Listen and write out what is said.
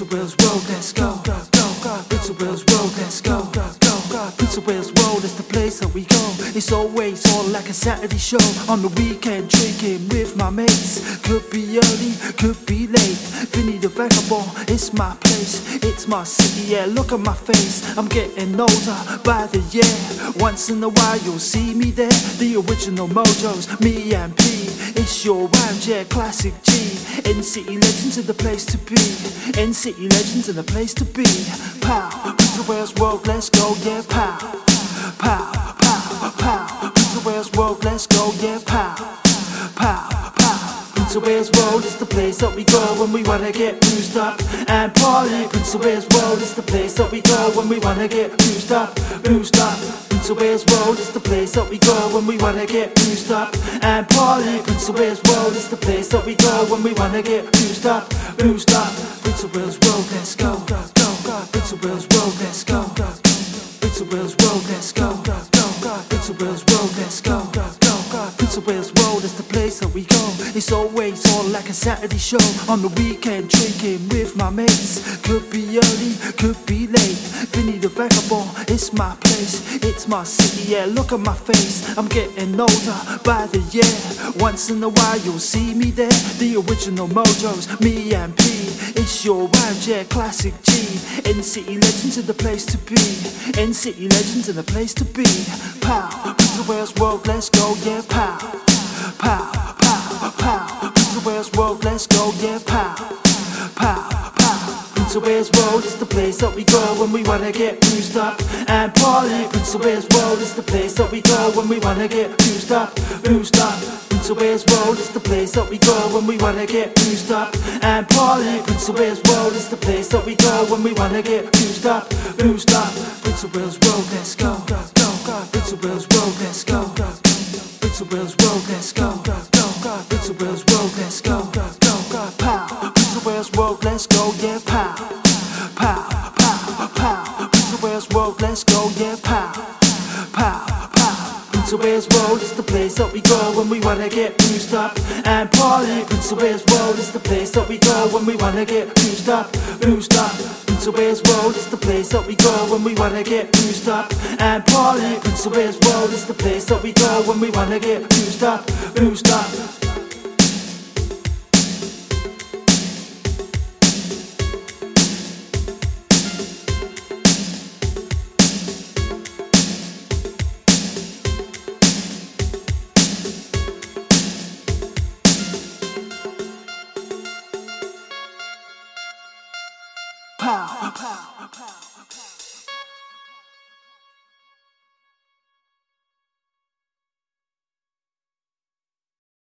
Road, let's go. Road, let's go. Road is the place that we go. It's always on like a Saturday show. On the weekend, drinking with my mates. Could be early, could be late. Vinnie the Vagabond, it's my place. It's my city, yeah. Look at my face. I'm getting older by the year. Once in a while, you'll see me there. The original mojos, me and P. It's your round, yeah. Classic G. NCT Legends are the place to be. NCT Legends are the place to be. Pow, of Wales Road, let's go, yeah. Pow, pow, pow, pow. Of Wales Road, let's go, yeah. Pow. Prince of Wales Road is the place that we go when we wanna get boozed up and party. Prince of Wales Road is the place that we go when we wanna get boozed up, boozed up. Prince of Wales Road is the place that we go when we wanna get boozed up and party. Prince of Wales Road is the place that we go when we wanna get boozed up, boozed up. Prince of Wales Road, let's go, go. Prince of Wales Road, let's go, go. Prince of Wales Road, let's go, Prince Wales Road is the place that we go. It's always on like a Saturday show. On the weekend, drinking with my mates. Could be early, could be late. Vinnie the Vagabond, it's my place. It's my city, yeah. Look at my face. I'm getting older by the year. Once in a while, you'll see me there. The original mojos, me and P. It's your round, yeah. Classic G. NCT Legends are the place to be. In city Legends are the place to be. Pow, Wales Road, let's go, yeah. Pow, pow, pow, pow. Wales Road, let's go, yeah. Pow, pow, pow. Prince of Wales Road is the place that we go when we wanna get boozed up and party. Prince of Wales Road is the place that we go when we wanna get boozed up, boozed up. Prince of Wales Road is the place that we go when we wanna get boozed up and party. Prince of Wales Road is the place that we go when we wanna get boozed up, boozed up. Prince of Prince of Wales Road, let's go. Pow, Prince of Wales Road, let's go, yeah, pow, pow, pow, pow. Wales Road, let's go, yeah, pow. Prince of Wales Road is the place that we go when we wanna get boozed up and party. Prince of Wales Road is the place that we go when we wanna get boozed up, boozed up. Prince of Wales Road is the place that we go when we wanna get boozed up and party. Prince of Wales Road is the place that we go when we wanna get boozed up, boozed up. Pow, pow, pow.